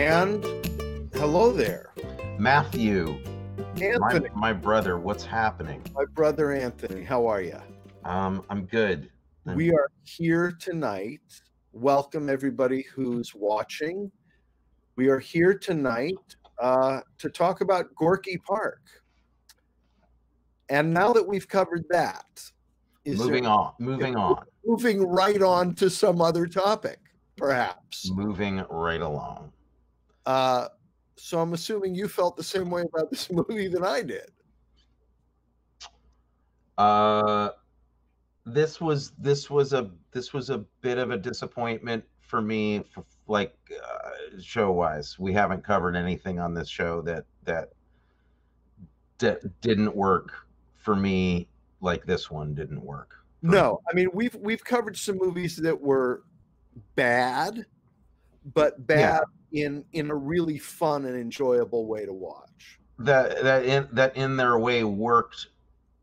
And hello there, Matthew, Anthony, my brother. What's happening? my brother Anthony. How are you? Um, I'm good. I'm- We are here tonight. Welcome everybody who's watching. We are here tonight uh, to talk about Gorky Park. And now that we've covered that, is there- moving on. Moving on. moving right on to some other topic, perhaps. Moving right along. Uh, so I'm assuming you felt the same way about this movie that I did. Uh, this was this was a this was a bit of a disappointment for me. For, like uh, show wise, we haven't covered anything on this show that that that didn't work for me. Like this one didn't work. No, I mean we've we've covered some movies that were bad, but bad in in a really fun and enjoyable way to watch. that that in that in their way worked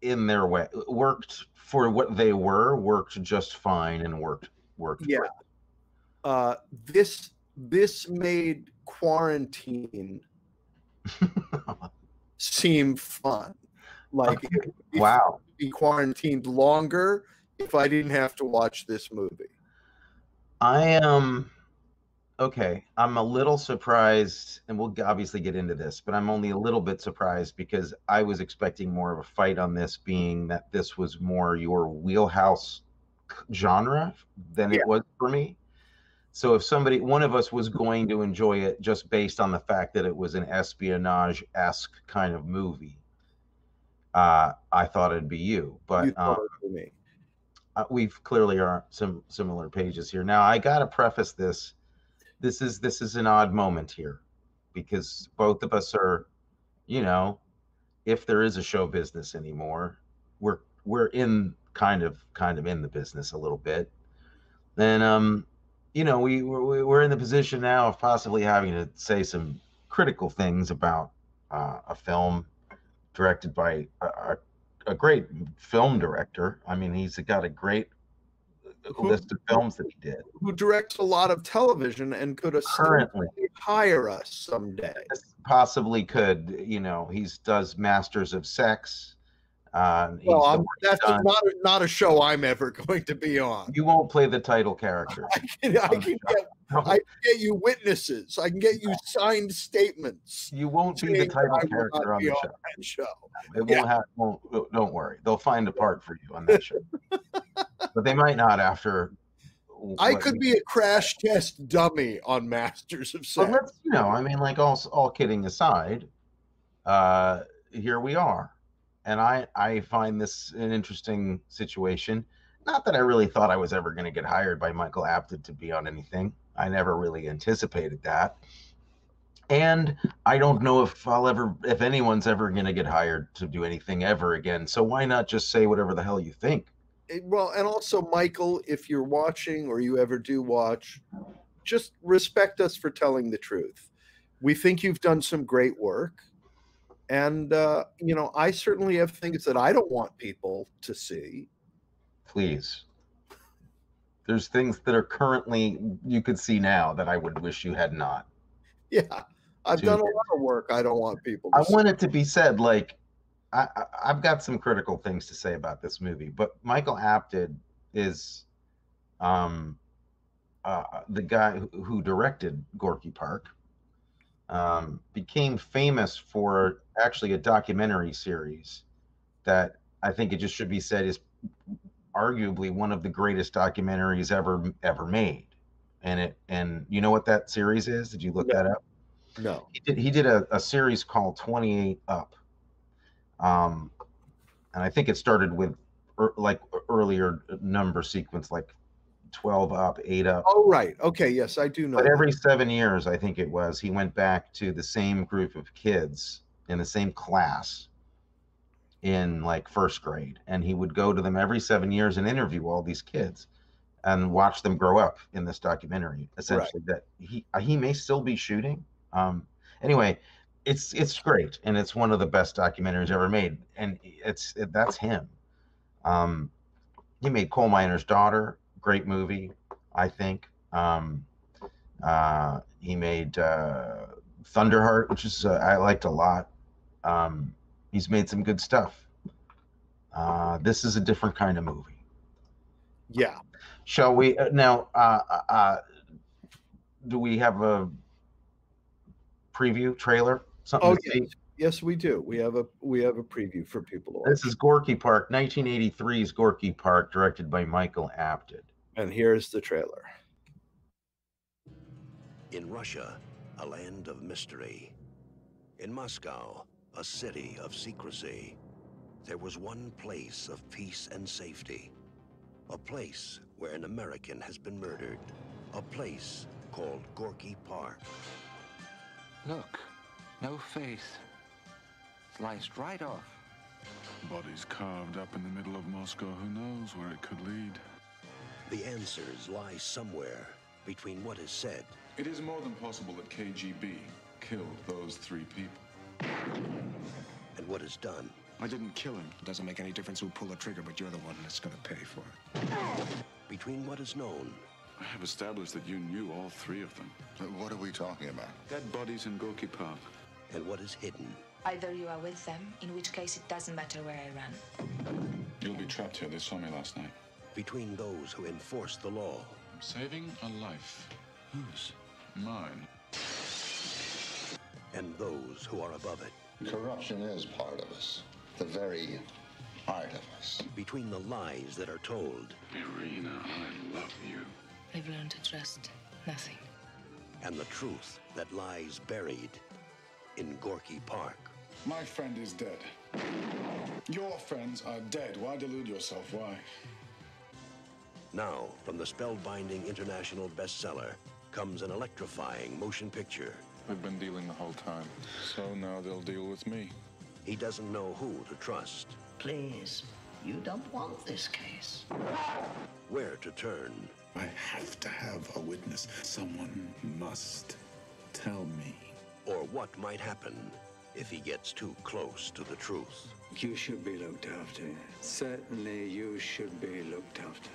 in their way worked for what they were worked just fine and worked worked Yeah. Uh, this this made quarantine seem fun. Like it would be wow be quarantined longer if I didn't have to watch this movie. i am okay i'm a little surprised and we'll obviously get into this but i'm only a little bit surprised because i was expecting more of a fight on this being that this was more your wheelhouse genre than Yeah. it was for me so if somebody one of us was going to enjoy it just based on the fact that it was an espionage-esque kind of movie uh, i thought it'd be you but you um, thought it for me. uh, we've clearly are some similar pages here. Now I got to preface this. This is this is an odd moment here because both of us are, you know, if there is a show business anymore, we're we're in kind of kind of in the business a little bit. Then um, you know, we we're, we're in the position now of possibly having to say some critical things about uh, a film directed by a, a a great film director. I mean, he's got a great Who- list of films that he did. Who directs a lot of television and could Currently, hire us someday. possibly could. You know, he's does Masters of Sex. Uh, Well, I'm, that's done- not a, not a show I'm ever going to be on. you won't play the title character. I can, I can get I can get you witnesses. I can get you signed statements. You won't be the title character on the show. that show. It Yeah. won't have. Won't, don't worry. They'll find a part for you on that show. but they might not after. I could we- be a crash test dummy on Masters of But Sex. let's, you know, I mean, like all all kidding aside, uh, here we are, and I I find this an interesting situation. Not that I really thought I was ever going to get hired by Michael Apted to be on anything. I never really anticipated that, and I don't know if I'll ever, if anyone's ever going to get hired to do anything ever again. So why not just say whatever the hell you think? Well, and also, Michael, if you're watching or you ever do watch, just respect us for telling the truth. We think you've done some great work. And, uh, you know, I certainly have things that I don't want people to see. Please. There's things that are currently you could see now that I would wish you had not. Yeah. I've Dude. done a lot of work I don't want people to I see. want it to be said, like, I, I've got some critical things to say about this movie, but Michael Apted is um, uh, the guy who, who directed Gorky Park, um, became famous for actually a documentary series that I think it just should be said is arguably one of the greatest documentaries ever ever made. And it and you know what that series is? Did you look No. that up? No. he did he did a, a series called 28 up um and i think it started with er, like earlier number sequence like 12 up 8 up Oh, right. Okay. Yes, I do know. but that. every seven years i think it was he went back to the same group of kids in the same class in like first grade and he would go to them every seven years and interview all these kids and watch them grow up in this documentary essentially that he he may still be shooting um anyway it's it's great and it's one of the best documentaries ever made and it's it, that's him um he made coal miner's daughter great movie i think um Uh, he made uh, Thunderheart, which is uh, I liked a lot. Um, he's made some good stuff. Uh, this is a different kind of movie. Yeah. Shall we uh, now? Uh, uh, uh, do we have a preview trailer? Something Oh to yes, yes, we do. We have a we have a preview for people to watch. This is Gorky Park, 1983's Gorky Park, directed by Michael Apted. And here's the trailer. In Russia, a land of mystery. In Moscow, a city of secrecy. There was one place of peace and safety. A place where an American has been murdered. A place called Gorky Park. Look, no face. Sliced right off. Bodies carved up in the middle of Moscow. Who knows where it could lead? The answers lie somewhere between what is said It is more than possible that KGB killed those three people. and what is done. I didn't kill him. It doesn't make any difference who pulled the trigger, but you're the one that's gonna pay for it. Between what is known I have established that you knew all three of them. What are we talking about? Dead bodies in Gorky Park. And what is hidden. Either you are with them, in which case it doesn't matter where I run. You'll be trapped here. They saw me last night. Between those who enforce the law I'm saving a life. Whose? Mine. and those who are above it. Corruption is part of us, the very heart of us. Between the lies that are told Irina, I love you. I've learned to trust nothing. and the truth that lies buried in Gorky Park. My friend is dead. Your friends are dead. Why delude yourself? Why? Now, from the spellbinding international bestseller comes an electrifying motion picture. We've been dealing the whole time. So now they'll deal with me. He doesn't know who to trust, Please, you don't want this case. where to turn, I have to have a witness. Someone must tell me. Or what might happen if he gets too close to the truth. You should be looked after. Certainly, you should be looked after.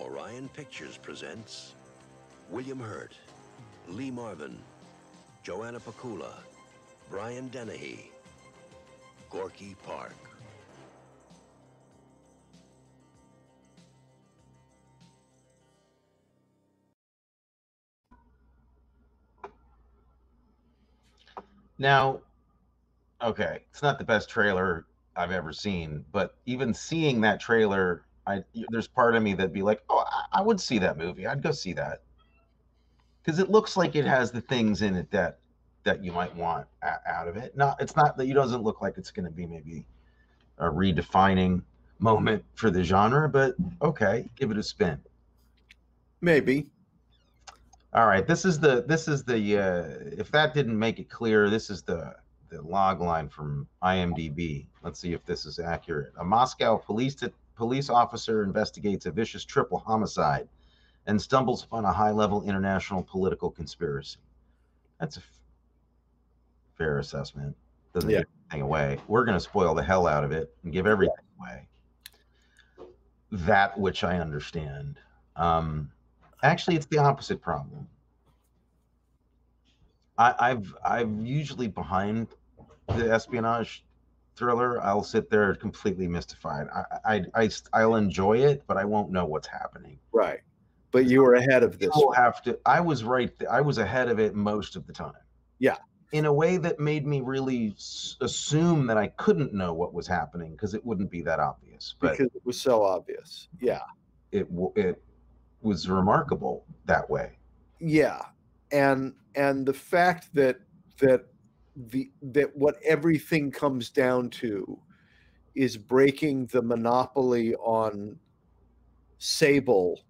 Orion Pictures presents William Hurt, Lee Marvin, Joanna Pacula, Brian Dennehy, Gorky Park. Now, okay, it's not the best trailer I've ever seen, but even seeing that trailer, I there's part of me that'd be like, oh, I, I would see that movie. I'd go see that because it looks like it has the things in it that that you might want out of it. Not, it's not that it doesn't look like it's going to be maybe a redefining moment for the genre, but okay, give it a spin. Maybe. All right, this is the this is the uh, if that didn't make it clear, this is the the log line from IMDb. Let's see if this is accurate. A Moscow police police officer investigates a vicious triple homicide and stumbles upon a high-level international political conspiracy. That's a f- fair assessment. Doesn't Yeah. give anything away. We're going to spoil the hell out of it and give everything away. That which I understand. Um, actually, it's the opposite problem. I, I've I'm usually behind the espionage thriller. I'll sit there completely mystified. I, I, I I'll enjoy it, but I won't know what's happening. Right. But you were ahead of this. We'll have to. I was right. I was ahead of it most of the time. Yeah. In a way that made me really s- assume that I couldn't know what was happening because it wouldn't be that obvious. But because it was so obvious. Yeah. it w- it was remarkable that way. Yeah. And and the fact that that the that what everything comes down to is breaking the monopoly on sable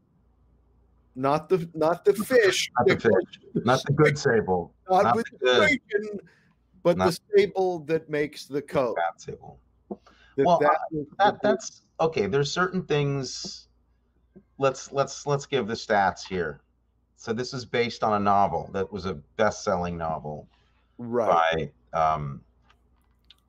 not the not the fish Not the goes- fish, not the good sable, not, not the good. bacon, but Not- the sable that makes the coat sable. that, Well, that uh, was that that's okay there's certain things let's let's let's give the stats here so this is based on a novel that was a best-selling novel right by um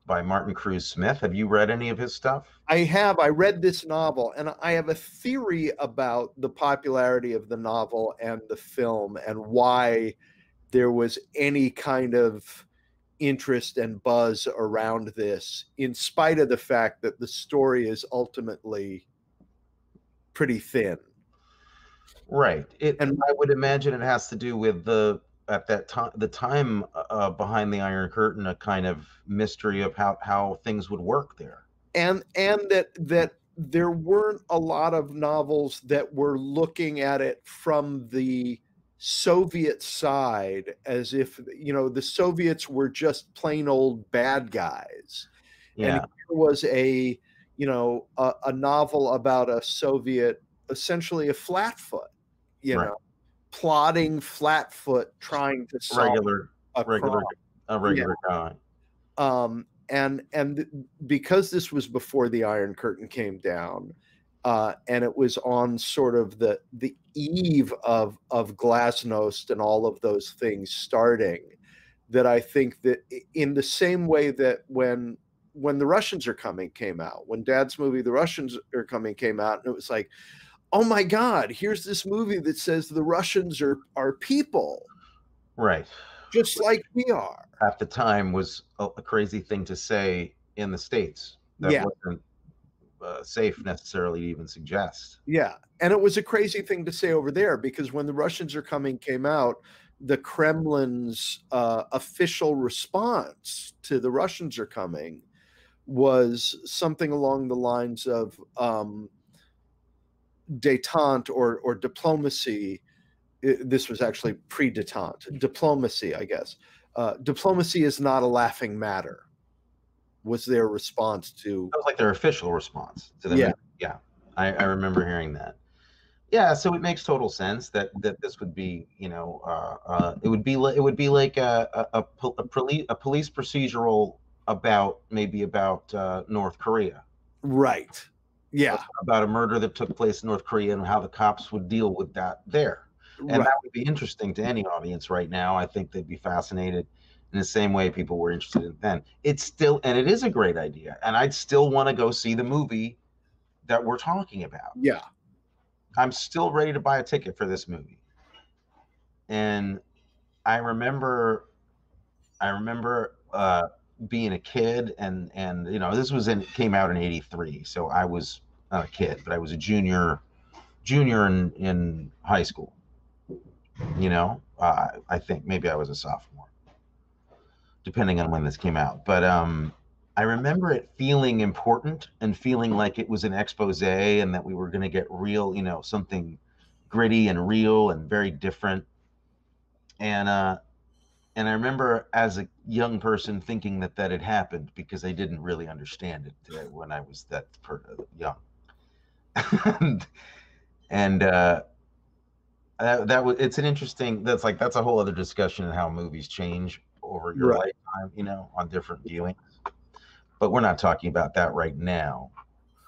by Martin Cruz Smith. Have you read any of his stuff? I have. I read this novel, and I have a theory about the popularity of the novel and the film, and why there was any kind of interest and buzz around this, in spite of the fact that the story is ultimately pretty thin. Right. It, and I would imagine it has to do with the at that time the time uh, behind the Iron Curtain, a kind of mystery of how how things would work there, and and that that there weren't a lot of novels that were looking at it from the Soviet side as if you know the Soviets were just plain old bad guys. Yeah. And here was a you know a, a novel about a Soviet essentially a flatfoot, you Right. know, plotting flatfoot trying to solve regular a regular crime. a regular guy. um, and and because this was before the Iron Curtain came down, uh, and it was on sort of the the eve of of Glasnost and all of those things starting, that I think that in the same way that when when the Russians are coming came out, when Dad's movie The Russians are coming came out, and it was like, oh my God, here's this movie that says the Russians are are people Right. just like we are. At the time was a, a crazy thing to say in the states. That Yeah. wasn't uh, safe necessarily to even suggest. Yeah, and it was a crazy thing to say over there because when the Russians are coming came out, the Kremlin's uh, official response to the Russians are coming was something along the lines of um, détente or or diplomacy. This was actually pre-détente diplomacy, I guess. Uh, diplomacy is not a laughing matter. Was their response to That was like their official response to the Yeah. Yeah. I, I remember hearing that. Yeah, so it makes total sense that that this would be, you know, uh, uh, it would be like it would be like a a, a, pol- a, police a police procedural about maybe about uh, North Korea, right? Yeah, about a murder that took place in North Korea and how the cops would deal with that there. And right. that would be interesting to any audience right now. I think they'd be fascinated in the same way people were interested in then. It's still, and it is a great idea. And I'd still want to go see the movie that we're talking about. yeah. I'm still ready to buy a ticket for this movie. And I remember, I remember uh, being a kid, and and you know this was in came out in '83, so I was not a kid, but I was a junior, junior in in high school. You know, uh, I think maybe I was a sophomore, depending on when this came out. But um, I remember it feeling important and feeling like it was an expose and that we were going to get real, you know, something gritty and real and very different. And uh, and I remember as a young person thinking that that had happened because I didn't really understand it uh, when I was that young. and and uh, that, that was it's an interesting that's like that's a whole other discussion of how movies change over your Right. lifetime, you know, on different viewings. But we're not talking about that right now.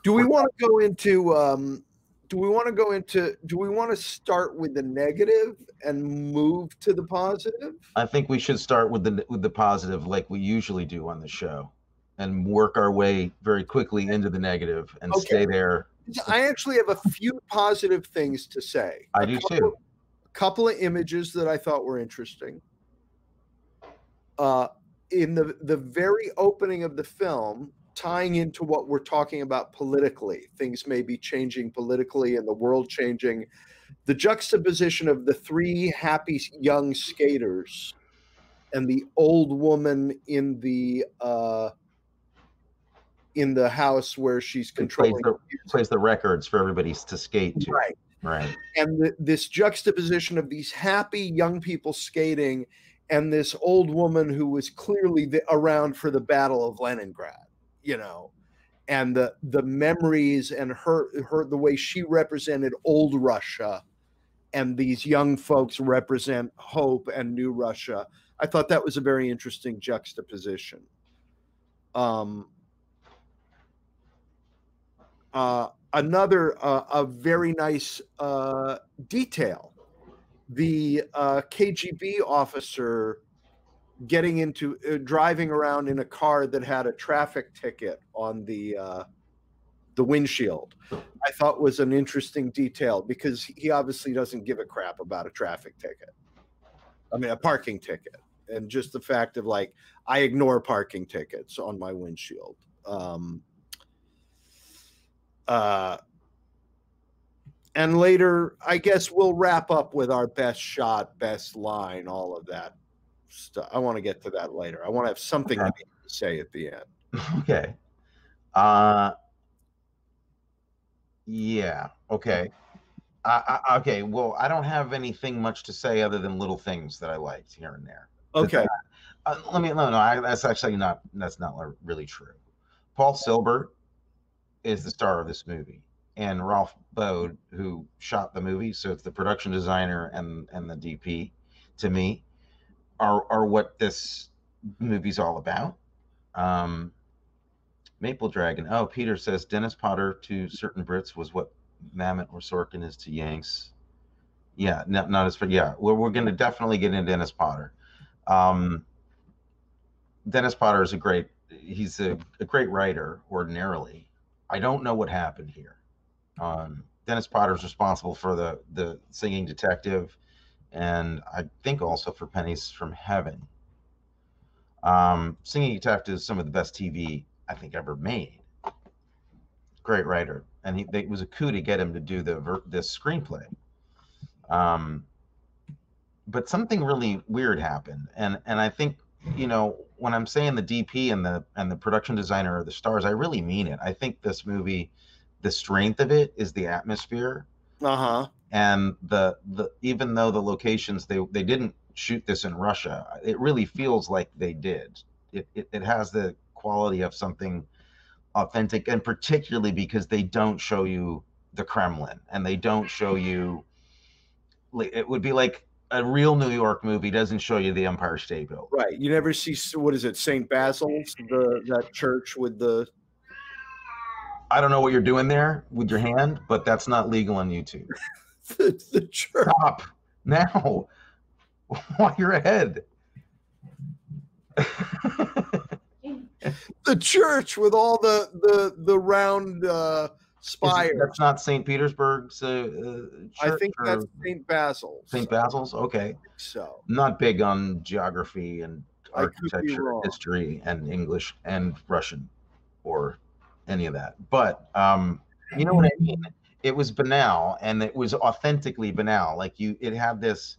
Do we want to go into um do we want to go into do we want to start with the negative and move to the positive? I think we should start with the with the positive, like we usually do on the show, and work our way very quickly into the negative and Okay. stay there. I actually have a few positive things to say. I A do couple- too. A couple of images that I thought were interesting. Uh in the the very opening of the film tying into what we're talking about politically. Things may be changing politically and the world changing. The juxtaposition of the three happy young skaters and the old woman in the uh in the house where she's It plays controlling the, plays the records for everybody to skate to. right. Right. and the, this juxtaposition of these happy young people skating and this old woman who was clearly the, around for the battle of leningrad you know and the the memories and her her the way she represented old russia and these young folks represent hope and new russia i thought that was a very interesting juxtaposition um uh, another uh, a very nice uh, detail. The uh, KGB officer getting into uh, driving around in a car that had a traffic ticket on the uh, the windshield. I thought was an interesting detail because he obviously doesn't give a crap about a traffic ticket. I mean, a parking ticket, and just the fact of like I ignore parking tickets on my windshield. Um, uh, and later, I guess we'll wrap up with our best shot, best line, all of that stuff. I want to get to that later. I want to have something Okay. to say at the end. Okay. Uh yeah, okay. I, I, okay, well, I don't have anything much to say other than little things that I liked here and there. Okay. Uh, let me no no I, that's actually not that's not really true. Paul Sylbert is the star of this movie, and Ralph Bode, who shot the movie, so it's the production designer and and the DP, to me, are are what this movie's all about. Um, Maple Dragon. Oh, Peter says Dennis Potter to certain Brits was what Mamet or Sorkin is to Yanks. Yeah, not not as yeah. We're we're gonna definitely get into Dennis Potter. Um, Dennis Potter is a great. He's a, a great writer ordinarily. I don't know what happened here. Um, Dennis Potter is responsible for the the Singing Detective, and I think also for Pennies from Heaven. Um, Singing Detective is some of the best TV I think ever made. Great writer, and he, it was a coup to get him to do the this screenplay. Um, but something really weird happened, and and I think you know when I'm saying the DP and the and the production designer are the stars, I really mean it. I think this movie, the strength of it is the atmosphere Uh huh. And the the even though the locations they they didn't shoot this in Russia, it really feels like they did. It it, it has the quality of something authentic, and particularly because they don't show you the Kremlin and they don't show you. It would be like a real New York movie doesn't show you the Empire State Building. Right. You never see what is it, St. Basil's, the that church with the. I don't know what you're doing there with your hand, but that's not legal on YouTube. the, the church. Stop now while you're ahead. The church with all the the the round uh, it- spire. That's not St. Petersburg's. Uh, uh, I think that's St. Basil's. St. Basil's. Okay, So not big on geography and I could be architecture, history, and English and Russian, or any of that. But um, you know what I mean. It was banal, and it was authentically banal. Like you, it had this,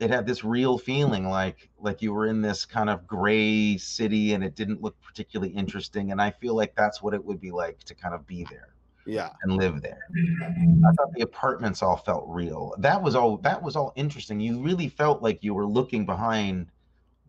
it had this real feeling, like like you were in this kind of gray city, and it didn't look particularly interesting. And I feel like that's what it would be like to kind of be there yeah. and live there. Mm-hmm. I thought the apartments all felt real. That was all that was all interesting. You really felt like you were looking behind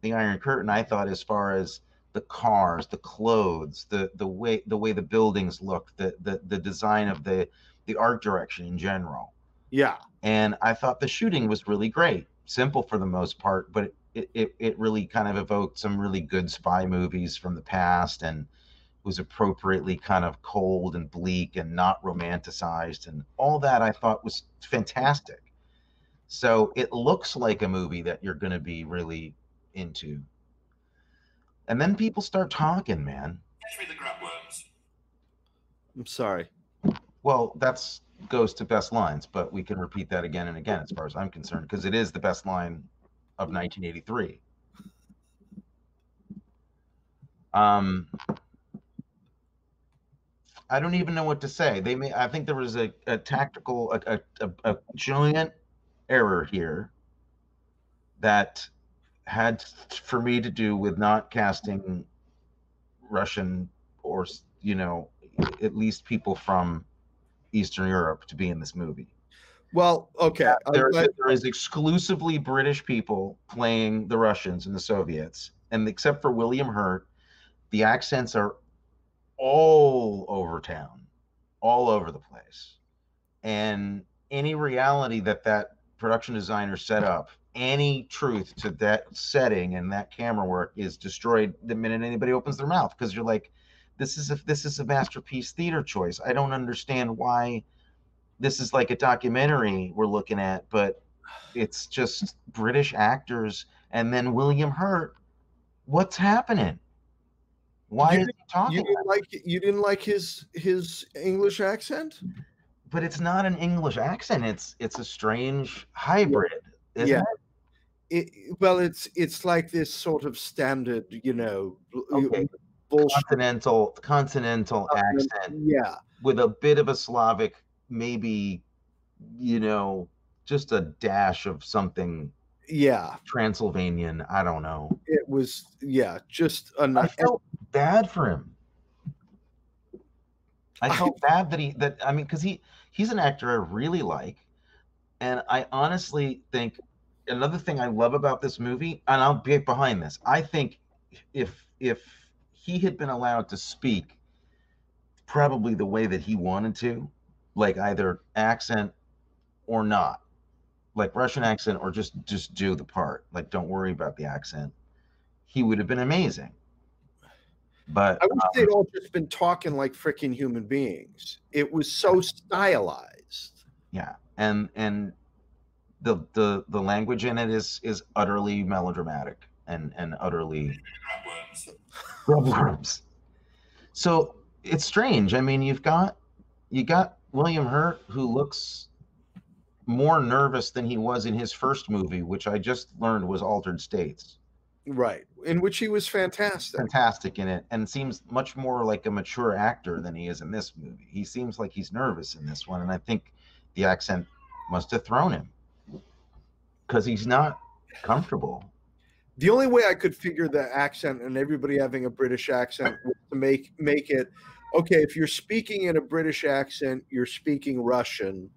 the Iron Curtain. I thought as far as the cars, the clothes, the the way the way the buildings look, the the the design of the the art direction in general. Yeah. And I thought the shooting was really great. Simple for the most part, but it, it, it really kind of evoked some really good spy movies from the past and was appropriately kind of cold and bleak and not romanticized and all that I thought was fantastic. So it looks like a movie that you're going to be really into. And then people start talking, man. Catch me the grub worms. I'm sorry. Well, that's goes to best lines, but we can repeat that again and again as far as I'm concerned because it is the best line of 1983. Um I don't even know what to say. They may I think there was a, a tactical a, a, a, giant error here that had for me to do with not casting Russian or you know at least people from Eastern Europe to be in this movie. Well, okay. I'm uh, There, there is exclusively British people playing the Russians and the Soviets, and except for William Hurt, the accents are all over town, all over the place, and any reality that that production designer set up, any truth to that setting and that camera work is destroyed the minute anybody opens their mouth because you're like, this is a this is a masterpiece theater choice. I don't understand why this is like a documentary we're looking at, but it's just British actors and then William Hurt what's happening? Why are You is he talking? You didn't like you didn't like his his English accent? but it's not an English accent. It's it's a strange hybrid. isn't Yeah. it? It, well, it's it's like this sort of standard, you know, Okay. Bullshit. Continental continental accent Yeah, with a bit of a Slavic, maybe, you know, just a dash of something yeah. Transylvanian. I don't know. It was yeah, just a I felt bad for him. I felt bad that he that I mean because he he's an actor I really like, and I honestly think another thing I love about this movie, and I'll be behind this. I think if if he had been allowed to speak probably the way that he wanted to, like either accent or not, like Russian accent or just just do the part, like don't worry about the accent, he would have been amazing. But I wish um, they'd all just been talking like freaking human beings. It was so stylized. yeah and and the the the language in it is is utterly melodramatic and and utterly Grubworms. so it's strange i mean you've got you got william hurt who looks more nervous than he was in his first movie which i just learned was altered states Right. In which he was fantastic. fantastic in it and seems much more like a mature actor than he is in this movie he seems like he's nervous in this one and i think the accent must have thrown him because he's not comfortable The only way I could figure the accent and everybody having a British accent was to make make it okay, if you're speaking in a British accent, you're speaking Russian.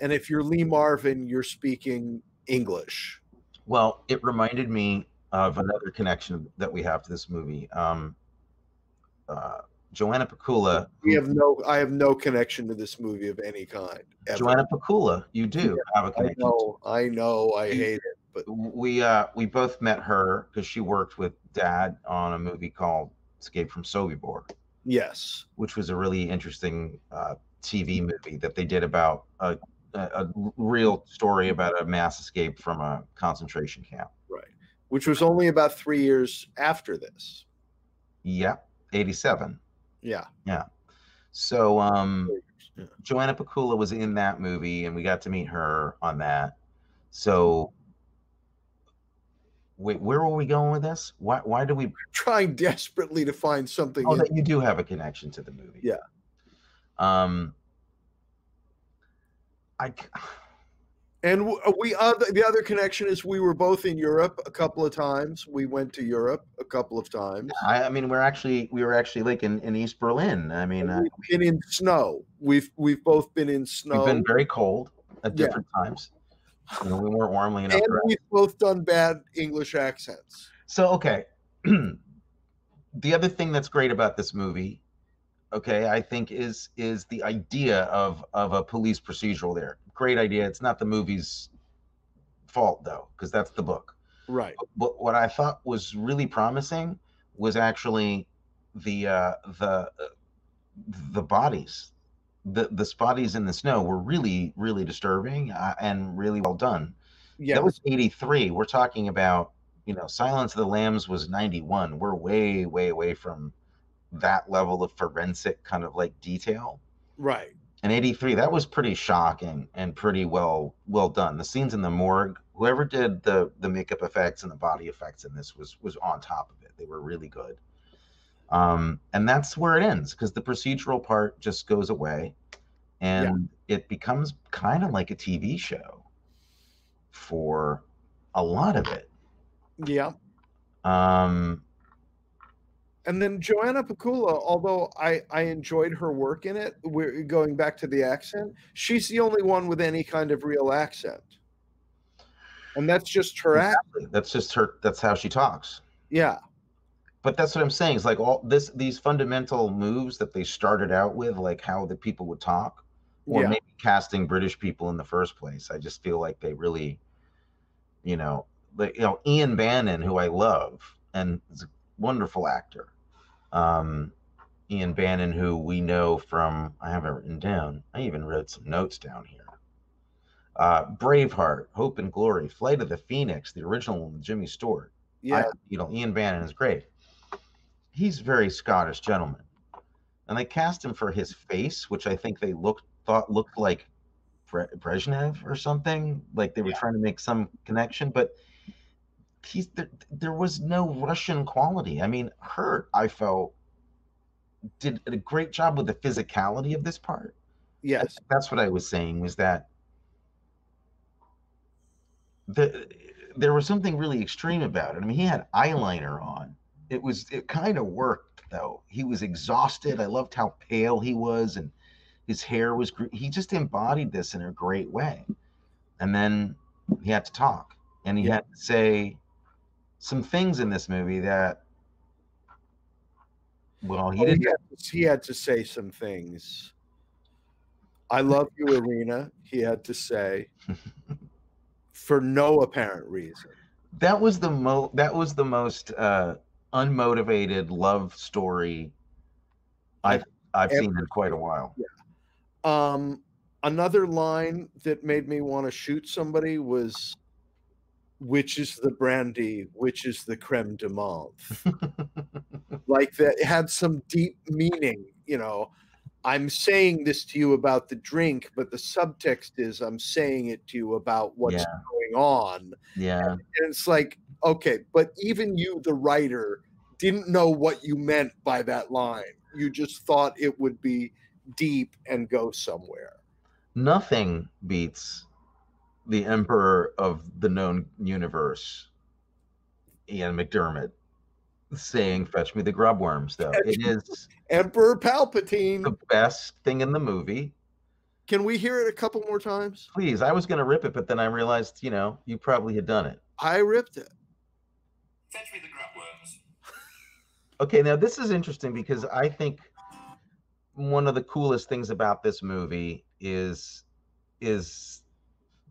And if you're Lee Marvin, you're speaking English. Well, it reminded me of another connection that we have to this movie. Um, uh, Joanna Pacula. We have no I have no connection to this movie of any kind. Ever. Joanna Pacula, you do have a I connection. know, I know, I hate it, but We uh, we both met her because she worked with Dad on a movie called Escape from Sobibor, yes. which was a really interesting uh, TV movie that they did about a, a, a real story about a mass escape from a concentration camp. Right. Which was only about three years after this. Yep, eighty-seven. Yeah. Yeah. So um Yeah. Joanna Pacula was in that movie and we got to meet her on that. So wait, where were we going with this? Why why do we Trying desperately to find something. Oh that you do have a connection to the movie. Yeah. Um I And uh, we other the other connection is we were both in Europe a couple of times. We went to Europe a couple of times. I, I mean we're actually we were actually like in, in East Berlin. I mean uh, We've been in snow. We've we've both been in snow. we've been very cold at Yeah. different times. You know, we weren't warmly enough. and we've both done bad English accents. So okay, the other thing that's great about this movie, okay, I think is is the idea of of a police procedural. There, great idea. It's not the movie's fault though, because that's the book. Right. But what I thought was really promising was actually the uh, the uh, the bodies. The the bodies in the snow were really really disturbing uh, and really well done. Yeah. That was 83. We're talking about, you know, Silence of the Lambs was 91. We're way, way away from that level of forensic kind of like detail. right. And 83, that was pretty shocking and pretty well well done. The scenes in the morgue, whoever did the the makeup effects and the body effects in this was was on top of it. They were really good. Um, and that's where it ends because the procedural part just goes away and it becomes kind of like a TV show for a lot of it. Yeah. Um, And then Joanna Pacula, although I, I enjoyed her work in it, we're going back to the accent, she's the only one with any kind of real accent. And that's just her act. exactly. That's just her. That's how she talks. Yeah. But that's what I'm saying. Is like all this these fundamental moves that they started out with, like how the people would talk, or Yeah. maybe casting British people in the first place. I just feel like they really, you know, like you know Ian Bannen, who I love and is a wonderful actor. Um, Ian Bannen, who we know from I have it written down. I even wrote some notes down here. Uh, Braveheart, Hope and Glory, Flight of the Phoenix, the original one with Jimmy Stewart. Yeah. you know, Ian Bannen is great. He's a very Scottish gentleman, and they cast him for his face, which I think they looked thought looked like Brezhnev or something. Like they were trying to make some connection, but he's there, there was no Russian quality. I mean, Hurt, I felt did a great job with the physicality of this part. Yes. That's what I was saying was that the there was something really extreme about it. I mean, he had eyeliner on. It was it kind of worked though. He was exhausted. I loved how pale he was and his hair was he just embodied this in a great way. And then he had to talk and he had to say some things in this movie that well, he Oh, didn't had to- he had to say some things. I love you, Irina. He had to say for no apparent reason. that was the mo that was the most uh unmotivated love story I've I've seen in quite a while. Yeah. Um, another line that made me want to shoot somebody was, "Which is the brandy? Which is the creme de menthe?" like that had some deep meaning. You know, I'm saying this to you about the drink, but the subtext is I'm saying it to you about what's Yeah. going on. Yeah. And it's like, okay, but even you, the writer, didn't know what you meant by that line. You just thought it would be deep and go somewhere. Nothing beats the emperor of the known universe, Ian McDiarmid, saying "Fetch me the grub worms." Though it is Emperor Palpatine. the best thing in the movie. Can we hear it a couple more times? Please, I was going to rip it, but then I realized, you know, you probably had done it. I ripped it. Okay, now this is interesting because I think one of the coolest things about this movie is is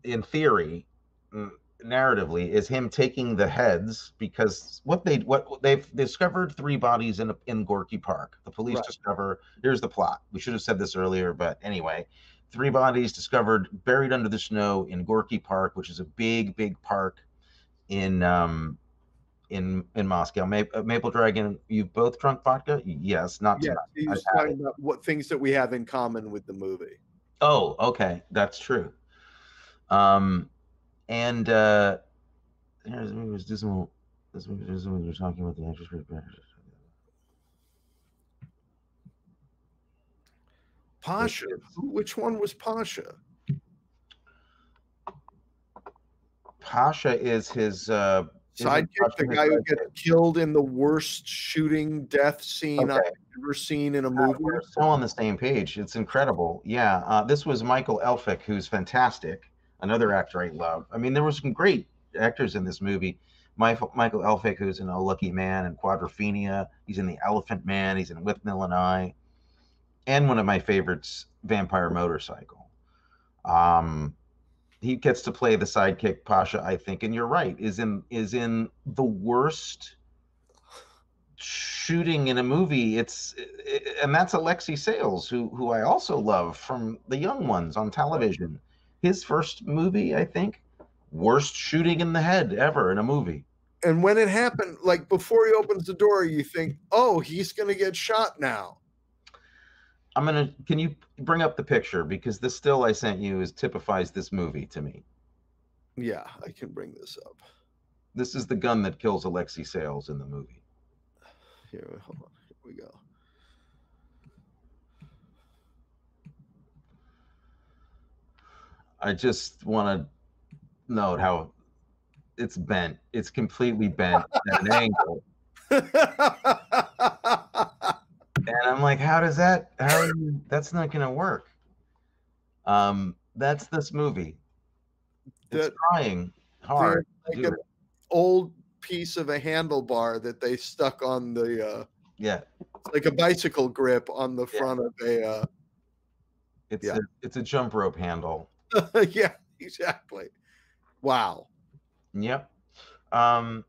in theory mm, narratively is him taking the heads because what they what they've discovered three bodies in in Gorky Park. The police Right. discover here's the plot. We should have said this earlier, but anyway, three bodies discovered buried under the snow in Gorky Park, which is a big big park in um in in Moscow. Ma- uh, Maple Dragon, you've both drunk vodka? Yes, not Yeah, tonight. he's talking about what things that we have in common with the movie. Oh, okay, that's true. Um, and uh, here's maybe it was dismal. This movie this when you're talking about the actress. Pasha. Which one was Pasha? Pasha is his uh, Sidekick, Pasha the guy who gets killed in the worst shooting death scene I've ever seen in a Uh, movie. We're so on the same page. It's incredible. Yeah, uh, this was Michael Elphick, who's fantastic. Another actor I love. I mean, there were some great actors in this movie. Michael Michael Elphick, who's in A Lucky Man and Quadrophenia. He's in The Elephant Man. He's in Withnail and I, and one of my favorites, Vampire Motorcycle. Um, he gets to play the sidekick Pasha, I think, and you're right. Is in is in the worst shooting in a movie it's and that's alexei sayle who who i also love from the young ones on television his first movie i think worst shooting in the head ever in a movie And when it happened, like before he opens the door, you think, oh, he's going to get shot now. I'm gonna can you bring up the picture because this still i sent you is typifies this movie to me Yeah, I can bring this up. this is the gun that kills alexei sayle in the movie Here, hold on. Here we go. i just want to note how it's bent it's completely bent at an angle and I'm like, how does that? How you, that's not going to work. Um, that's this movie. It's trying hard. Like an old piece of a handlebar that they stuck on the uh Yeah, like a bicycle grip on the front of a uh it's Yeah. a it's a jump rope handle. yeah, exactly. Wow. Yep. Um,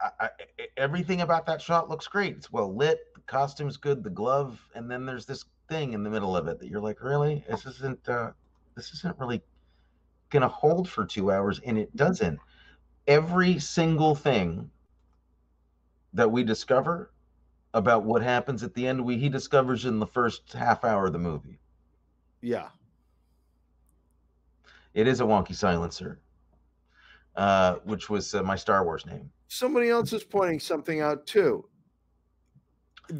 I, I, everything about that shot looks great. It's well lit. The costume's good. The glove, and then there's this thing in the middle of it that you're like, really? This isn't. Uh, this isn't really gonna hold for two hours, and it doesn't. every single thing that we discover about what happens at the end, we he discovers in the first half hour of the movie. Yeah. It is a wonky silencer, uh, which was uh, my Star Wars name. Somebody else is pointing something out too.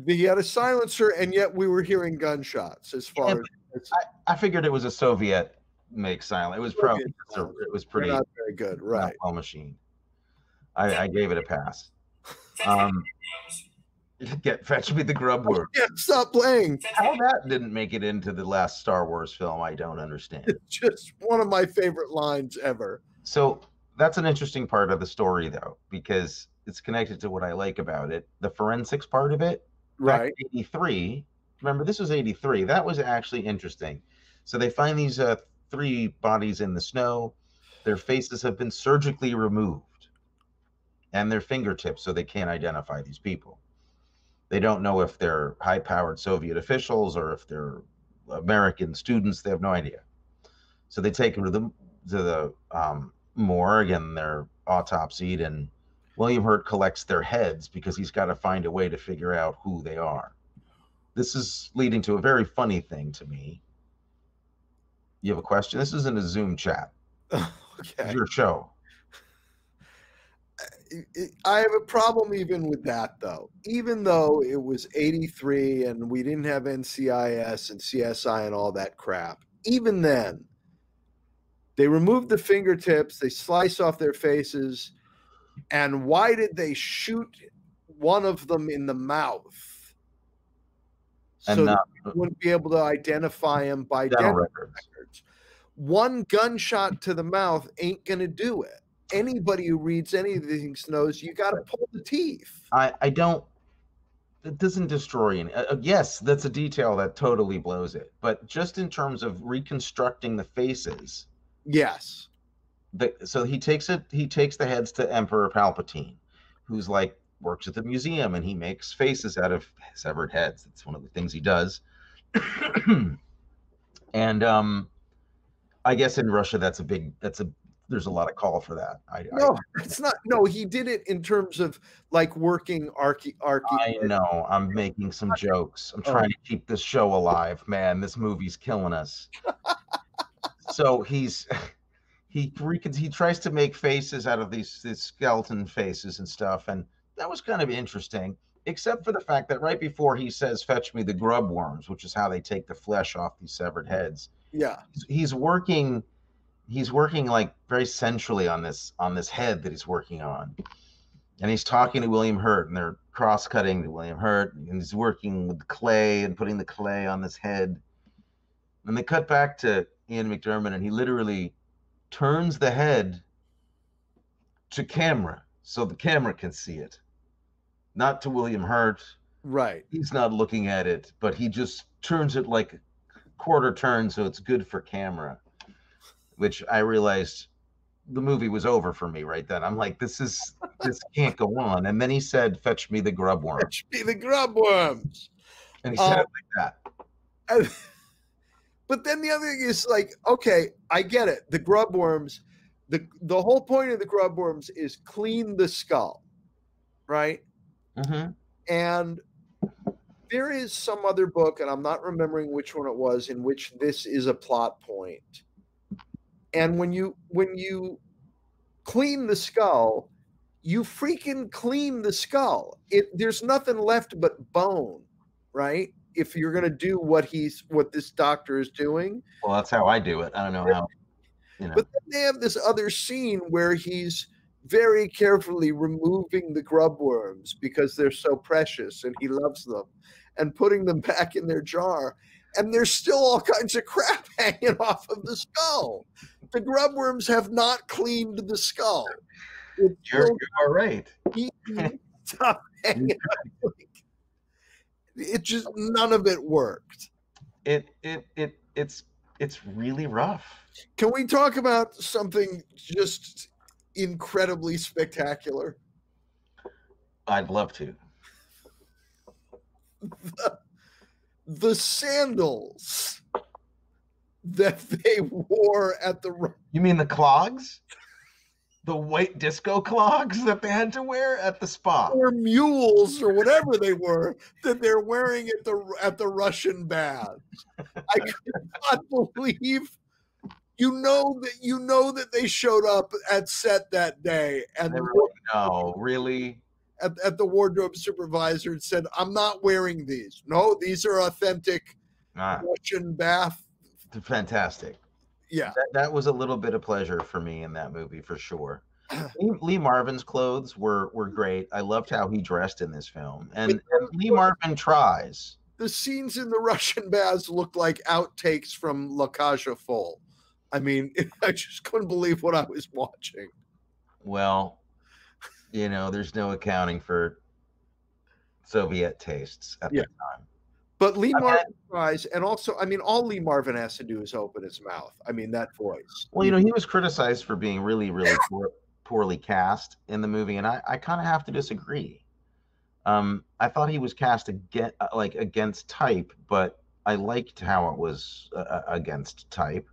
He had a silencer, and yet we were hearing gunshots. As far Yeah, as I, I figured it was a Soviet make silent. It was probably Soviet it was pretty not very good, right? well machine. I, I gave it a pass. Um, get fetch me the grub worm. Yeah, stop playing. How that didn't make it into the last Star Wars film, I don't understand. It's just one of my favorite lines ever. So that's an interesting part of the story, though, because it's connected to what I like about it. The forensics part of it, Right. 83. Remember, this was 83. That was actually interesting. So they find these uh, three bodies in the snow. Their faces have been surgically removed and their fingertips, so they can't identify these people. They don't know if they're high powered Soviet officials or if they're American students. They have no idea. So they take them to the to the um, morgue and they're autopsied, and William Hurt collects their heads because he's got to find a way to figure out who they are. This is leading to a very funny thing to me. You have a question? This isn't a Zoom chat. Okay. your show. I- I have a problem even with that though. Even though it was 83 and we didn't have NCIS and CSI and all that crap. Even then, they removed the fingertips, they slice off their faces, and why did they shoot one of them in the mouth? And so not that we wouldn't be able to identify him by dental dental records. records. One gunshot to the mouth ain't gonna do it. Anybody who reads any of these knows you got to pull the teeth. I, I don't. It doesn't destroy any. Uh, uh, yes, that's a detail that totally blows it. But just in terms of reconstructing the faces, Yes. the, so he takes it. He takes the heads to Emperor Palpatine, who's like works at the museum, and he makes faces out of severed heads. That's one of the things he does. and um, I guess in Russia, that's a big. That's a. There's a lot of call for that. I, I No, it's not. No, he did it in terms of like working archi archi. I know. I'm making some jokes. I'm Oh. trying to keep this show alive, man. This movie's killing us. so he's he he tries to make faces out of these, these skeleton faces and stuff, and that was kind of interesting. Except for the fact that right before he says, "Fetch me the grub worms," which is how they take the flesh off these severed heads. Yeah. He's- working. He's working like very centrally on this on this head that he's working on and he's talking to William Hurt, and they're cross-cutting to William Hurt, and he's working with the clay and putting the clay on this head. And they cut back to Ian McDiarmid, and he literally turns the head to camera so the camera can see it, not to William Hurt. Right. He's not looking at it, but he just turns it like quarter turn so it's good for camera, which I realized the movie was over for me right then. I'm like, this is this can't go on. And then he said, "Fetch me the grub worm," Fetch me the grub worms. and he said Uh, it like that. But then the other thing is like, okay, I get it. The grub worms, the the whole point of the grub worms is clean the skull, right? Mm-hmm. And there is some other book, and I'm not remembering which one it was, in which this is a plot point. And when you when you clean the skull, you freaking clean the skull. It there's nothing left but bone, right? If you're gonna do what he's what this doctor is doing. Well, that's how I do it. I don't know how. You know. But then they have this other scene where he's very carefully removing the grub worms because they're so precious and he loves them and putting them back in their jar. And there's still all kinds of crap hanging off of the skull. The grub worms have not cleaned the skull. It's You're, still you right. eating stuff hanging out. It just none of it worked. It it it it's it's really rough. Can we talk about something just incredibly spectacular? I'd love to. The sandals that they wore at the You mean the clogs? The white disco clogs that they had to wear at the spa. Or mules or whatever they were that they're wearing at the at the Russian baths. I could not believe you know that you know that they showed up at set that day and the no, really? at, at the wardrobe supervisor and said, I'm not wearing these. No, these are authentic Ah, Russian bath. fantastic. Yeah. That, that was a little bit of pleasure for me in that movie for sure. Lee, Marvin's clothes were were great. I loved how he dressed in this film, and, and Lee Marvin tries. The scenes in the Russian baths looked like outtakes from La aux Folles. I mean, I just couldn't believe what I was watching. Well, you know, there's no accounting for Soviet tastes at Yeah. the time. But Lee Marvin tries, and also, I mean, all Lee Marvin has to do is open his mouth. I mean, that voice. Well, you know, he was criticized for being really, really poor, poorly cast in the movie, and I, I kind of have to disagree. Um, I thought he was cast against, like against type, but I liked how it was uh, uh, against type.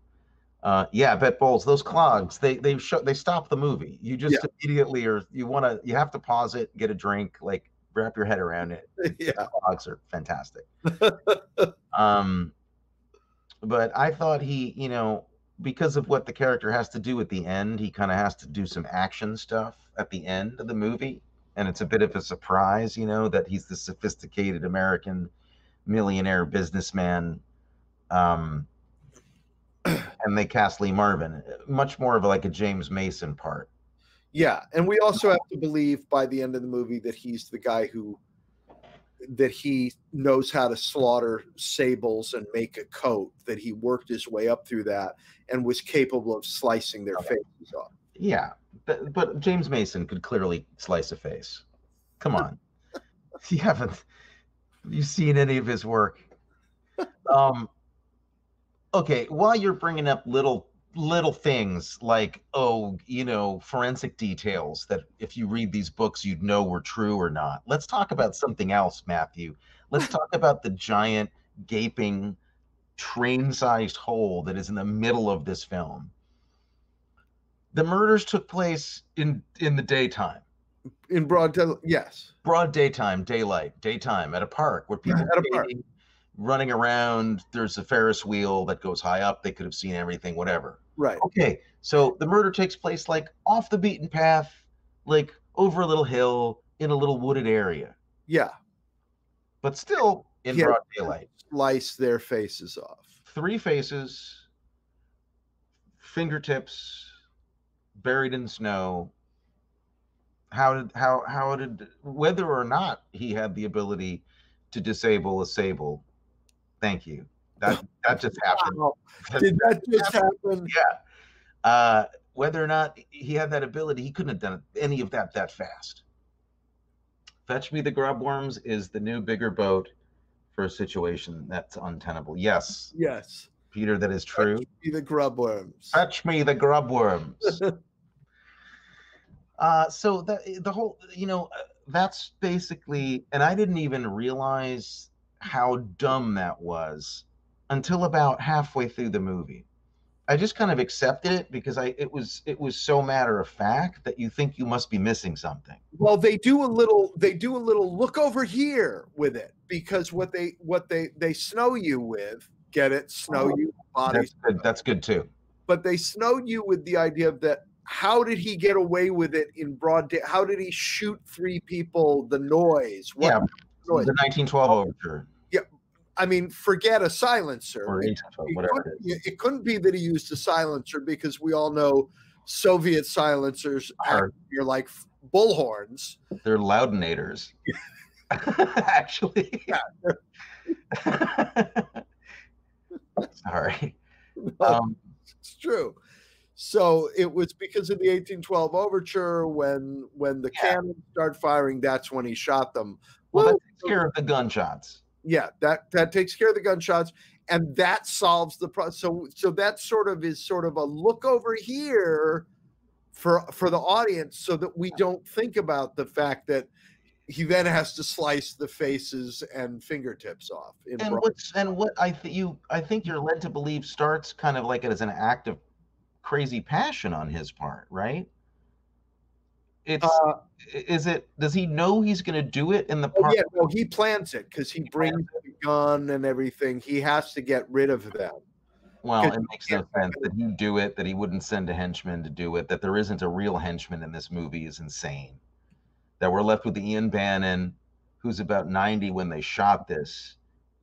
Uh, yeah, Bet Bowles, those clogs, they they show they stop the movie. You just Yeah. immediately or you want to you have to pause it, get a drink, like wrap your head around it. yeah. Clogs are fantastic. um, but I thought he, you know, because of what the character has to do at the end, he kind of has to do some action stuff at the end of the movie, and it's a bit of a surprise, you know, that he's the sophisticated American millionaire businessman. Um, and they cast Lee Marvin, much more of like a James Mason part. Yeah, and we also have to believe by the end of the movie that he's the guy who that he knows how to slaughter sables and make a coat. That he worked his way up through that and was capable of slicing their faces off. Yeah, but, but James Mason could clearly slice a face. Come on, you haven't you seen any of his work? Um, okay, while you're bringing up little little things like oh you know forensic details that if you read these books you'd know were true or not. Let's talk about something else matthew. Let's talk about the giant gaping train-sized hole that is in the middle of this film. The murders took place in in the daytime. In broad, day- yes, broad daytime daylight daytime at a park where people at a park. running around. There's a ferris wheel that goes high up. They could have seen everything whatever right. okay so the murder takes place like off the beaten path like over a little hill in a little wooded area Yeah, but still in Yeah. broad daylight slice their faces off. three faces fingertips buried in snow how did how how did whether or not he had the ability to disable a sable thank you that that just happened Wow. Did that just happen? yeah uh whether or not he had that ability he couldn't have done any of that that fast fetch me the grub worms is the new bigger boat for a situation that's untenable yes Yes. peter that is true Be the grub worms. Fetch me the grub worms. uh, so the the whole, you know, uh, that's basically, and I didn't even realize how dumb that was until about halfway through the movie. I just kind of accepted it because I it was it was so matter of fact that you think you must be missing something. Well, they do a little. They do a little look over here with it because what they what they they snow you with. Get it? Snow oh, you body That's good. That's good too. but they snowed you with the idea of that how did he get away with it in broad day how did he shoot three people the noise what Yeah, noise? the 1912 overture i mean forget a silencer or it, 1812, it couldn't, it couldn't be that he used a silencer because we all know soviet silencers Are- you're like bullhorns They're loudinators. Actually. Sorry. Um, it's true so it was because of the 1812 overture when when the Yeah. cannons start firing that's when he shot them well, that takes care of the gunshots. Yeah that that takes care of the gunshots and that solves the problem so so that sort of is sort of a look over here for for the audience so that we don't think about the fact that he then has to slice the faces and fingertips off And broad- what's and what I think you I think you're led to believe starts kind of like it as an act of crazy passion on his part, right? It's Uh, is it does he know he's going to do it in the oh park? yeah, no, he plans it because he brings the gun and everything. He has to get rid of them. Well, it makes no sense that he do it, that he wouldn't send a henchman to do it, that there isn't a real henchman in this movie is insane. That we're left with Ian Bannen, who's about 90 when they shot this,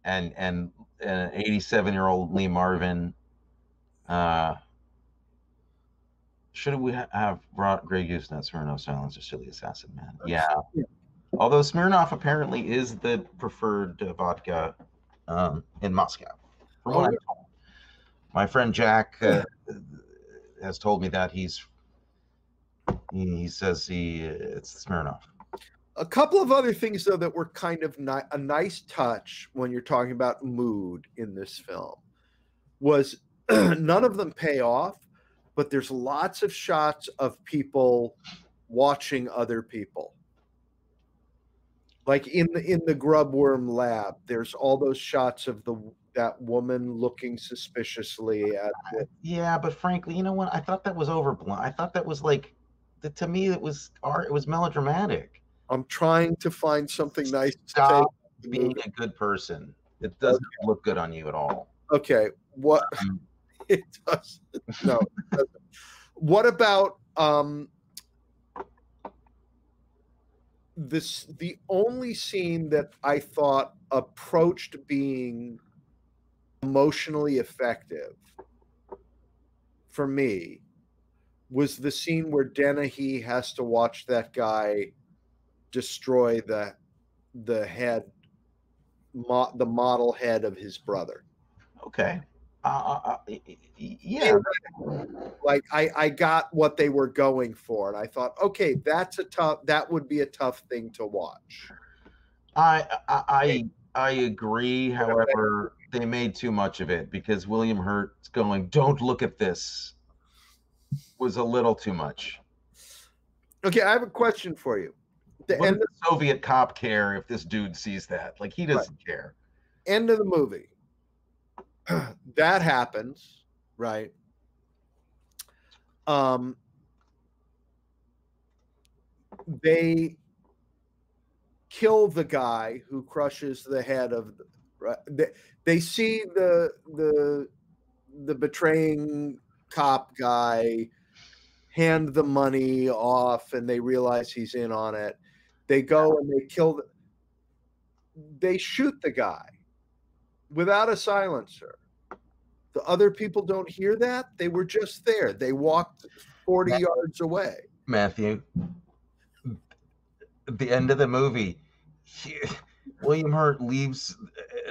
and and an 87 year old Lee Marvin. Uh, should we ha- have brought Grey Goose, not Smirnoff Silence, or Silly Assassin Man? Yeah. Although Smirnoff apparently is the preferred uh, vodka um, in Moscow. From Oh. My friend Jack uh, has told me that he's he, he says he it's Smirnoff. A couple of other things though that were kind of ni- a nice touch when you're talking about mood in this film was none of them pay off, but there's lots of shots of people watching other people. Like in the in the grubworm lab, there's all those shots of the that woman looking suspiciously at the, Yeah, but frankly, you know what? I thought that was overblown. I thought that was like that to me it was art it was melodramatic. I'm trying to find something nice to say. Stop being a good person. It doesn't look good on you at all. Okay, what Um, it does no. what about um this the only scene that I thought approached being emotionally effective for me was the scene where Dennehy has to watch that guy destroy the the head mo- the model head of his brother. Okay. Uh, yeah. like I, I got what they were going for and i thought okay that's a tough that would be a tough thing to watch I, I I I agree. However, they made too much of it because William Hurt going, "Don't look at this," was a little too much. okay i have a question for you the What end, does the Soviet cop care if this dude sees that? Like he doesn't care. end of the movie that happens right? Um they kill the guy who crushes the head of the right they, they see the the the betraying cop guy hand the money off and they realize he's in on it. They go and they kill the, they shoot the guy without a silencer. The other people don't hear that. They were just there. They walked 40 yards away. Matthew, at the end of the movie, he- William Hurt leaves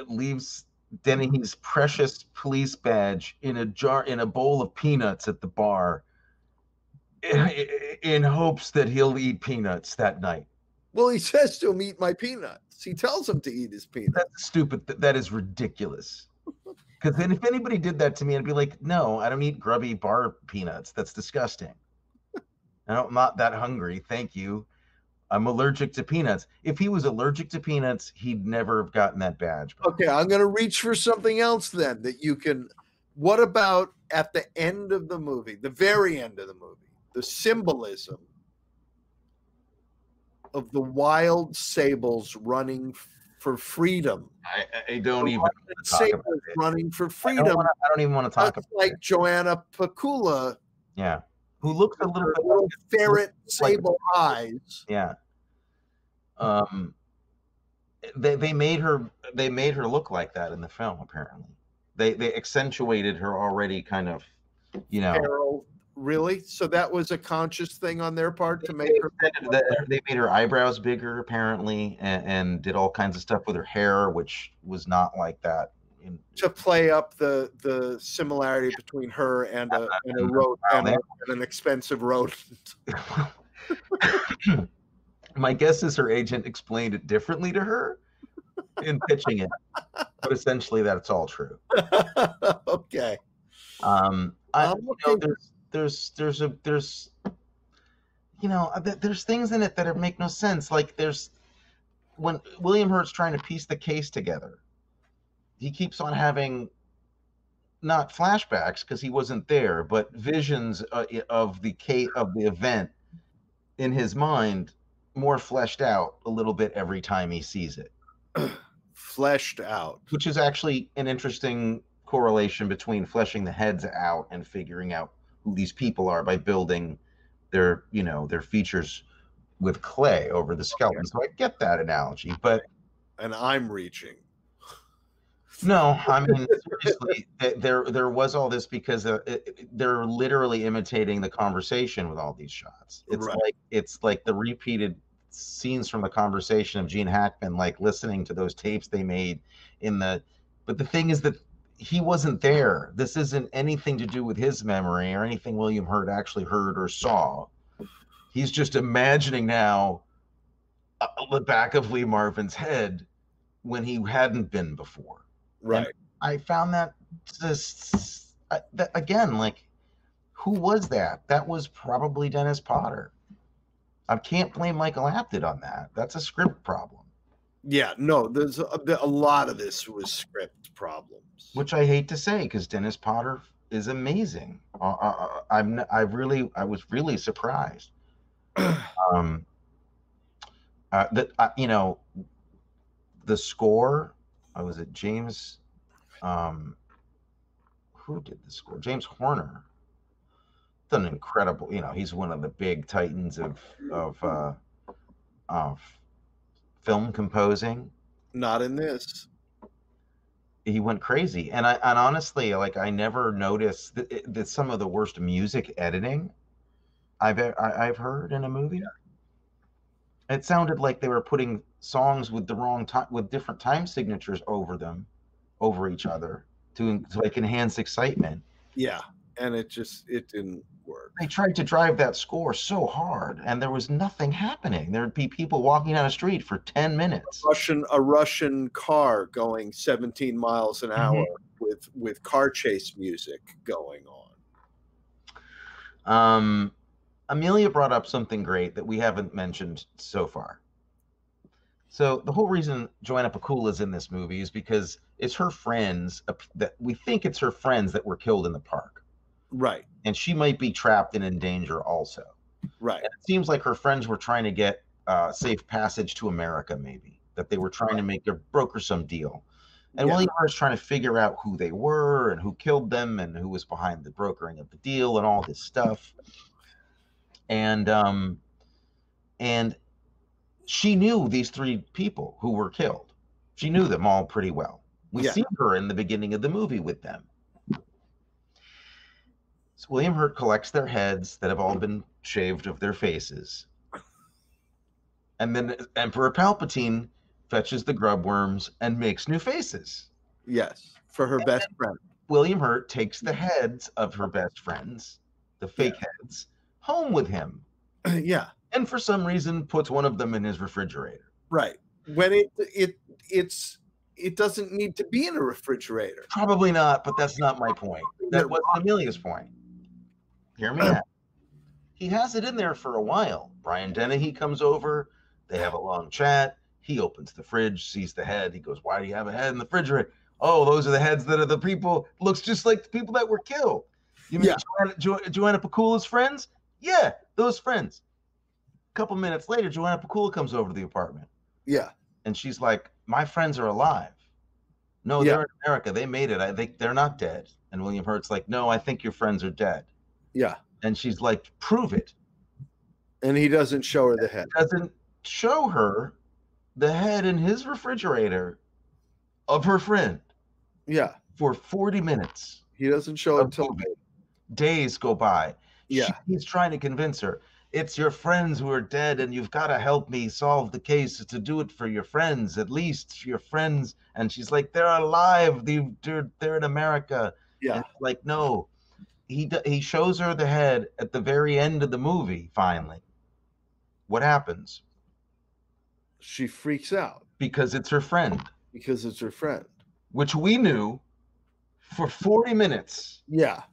leaves Dennehy's precious police badge in a jar in a bowl of peanuts at the bar, in, in hopes that he'll eat peanuts that night. well he says to him eat my peanuts he tells him to eat his peanuts That's stupid. Th- That is ridiculous. Because then, if anybody did that to me, I'd be like, "No, I don't eat grubby bar peanuts. That's disgusting. I don't, I'm not that hungry. Thank you. I'm allergic to peanuts. If he was allergic to peanuts, he'd never have gotten that badge. Okay, I'm going to reach for something else then that you can. What about at the end of the movie, the very end of the movie, the symbolism of the wild sables running for freedom? I, I don't The even. wild wanna about sables running for I don't, freedom, wanna, I don't even want to talk about like it. Joanna Pacula, Yeah, who looks a little bit little ferret like- sable eyes. Yeah. Um, they they made her they made her look like that in the film. Apparently, they they accentuated her already kind of, you know. Feral, really? So that was a conscious thing on their part to make her. they made her eyebrows bigger apparently, and, and did all kinds of stuff with her hair, which was not like that. In, to play up the the similarity between her and a, and a rodent and, a, and an expensive rodent. my guess is her agent explained it differently to her in pitching it, but essentially that's all true. okay. Um, I, you know, there's there's there's a there's you know uh, there's things in it that are, make no sense. Like there's when William Hurt's trying to piece the case together, he keeps on having not flashbacks because he wasn't there, but visions uh, of the case of the event in his mind more fleshed out a little bit every time he sees it fleshed out which is actually an interesting correlation between fleshing the heads out and figuring out who these people are by building their you know their features with clay over the skeleton so i get that analogy but and i'm reaching no, I mean seriously, there there was all this because uh, it, they're literally imitating the conversation with all these shots. It's right. like it's like the repeated scenes from the conversation of Gene Hackman, like listening to those tapes they made in the. But the thing is that he wasn't there. This isn't anything to do with his memory or anything William Hurt actually heard or saw. He's just imagining now uh, the back of Lee Marvin's head when he hadn't been before Right. And I found that just uh, that, again, like, who was that? That was probably Dennis Potter. I can't blame Michael Apted on that. That's a script problem. Yeah, no, there's a, a lot of this was script problems, which I hate to say because Dennis Potter is amazing. Uh, uh, uh I'm I really I was really surprised. um, uh, that uh, you know, the score I was it James um who did the score? James Horner. Done incredible, you know, he's one of the big titans of of uh of film composing. Not in this. He went crazy. And I and honestly, like I never noticed that, that some of the worst music editing I've I've heard in a movie. It sounded like they were putting songs with the wrong time with different time signatures over them over each other to, to like enhance excitement yeah and it just it didn't work. They tried to drive that score so hard and there was nothing happening. There'd be people walking down a street for 10 minutes. A russian a russian car going 17 miles an hour mm-hmm. with with car chase music going on. Um amelia brought up something great that we haven't mentioned so far. So the whole reason Joanna Pacula is in this movie is because it's her friends that we think it's her friends that were killed in the park. Right. And she might be trapped and in danger also. Right. And it seems like her friends were trying to get uh, safe passage to America, maybe that they were trying right. to make a broker some deal. And yeah. William Hurt is trying to figure out who they were and who killed them and who was behind the brokering of the deal and all this stuff. And um, and she knew these three people who were killed. She knew them all pretty well. We yeah. see her in the beginning of the movie with them. So William Hurt collects their heads that have all been shaved of their faces. And then Emperor Palpatine fetches the grub worms and makes new faces. Yes, for her and best friend. William Hurt takes the heads of her best friends, the fake yeah. heads, home with him. yeah and for some reason puts one of them in his refrigerator. Right. When it it it's it doesn't need to be in a refrigerator. Probably not, but that's not my point. That was Amelia's point. Hear me uh, out. He has it in there for a while. Brian Dennehy comes over. They have a long chat. He opens the fridge, sees the head. He goes, "Why do you have a head in the refrigerator?" Oh, those are the heads that are the people. Looks just like the people that were killed. You mean yeah. Joanna, jo- Joanna Pacula's friends? Yeah, those friends A couple minutes later, Joanna Pacula comes over to the apartment. Yeah. And she's like, My friends are alive. No, yeah. they're in America. They made it. I think they're not dead. And William Hurt's like, No, I think your friends are dead. Yeah. And she's like, Prove it. And he doesn't show her the head. Doesn't show her the head in his refrigerator of her friend. Yeah. For 40 minutes. He doesn't show it until days go by. Yeah. He's trying to convince her it's your friends who are dead and you've got to help me solve the case to do it for your friends at least your friends and she's like they're alive they're, they're in america yeah like no he he shows her the head at the very end of the movie finally what happens she freaks out because it's her friend because it's her friend which we knew for 40 minutes yeah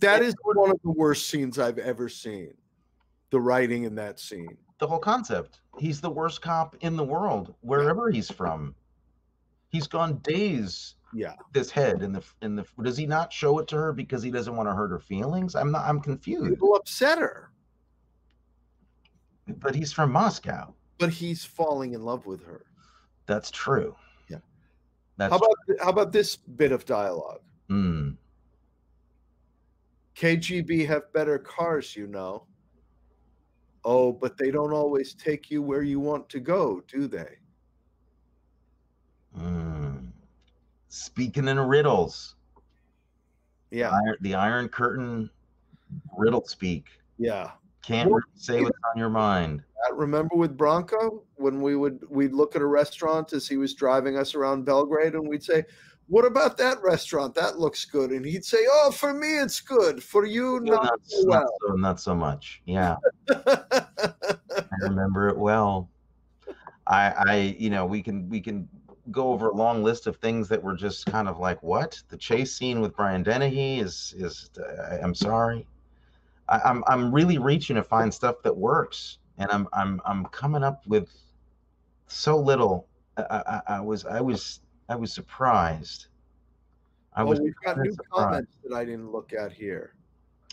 that is one of the worst scenes I've ever seen the writing in that scene. The whole concept. He's the worst cop in the world, wherever he's from. He's gone days. Yeah. This head in the in the does he not show it to her because he doesn't want to hurt her feelings? I'm not I'm confused. People upset her. But he's from Moscow. But he's falling in love with her. That's true. Yeah. That's How about how about this bit of dialogue? Hmm. KGB have better cars, you know. Oh, but they don't always take you where you want to go, do they? Mm. Speaking in riddles, Yeah, Iron, the Iron Curtain riddle speak. yeah. Can't Well, say what's on your mind. Remember with Bronco when we would we'd look at a restaurant as he was driving us around Belgrade, and we'd say, "What about that restaurant? That looks good." And he'd say, "Oh, for me it's good. For you, Well, not so not well." so, not so much. Yeah, I remember it well. I, I, you know, we can we can go over a long list of things that were just kind of like, what? The chase scene with Brian Dennehy is is. Uh, I'm sorry. I, I'm I'm really reaching to find stuff that works, and I'm I'm I'm coming up with so little. I, I, I was I was I was surprised. I oh, was we've got new surprised. comments that I didn't look at here.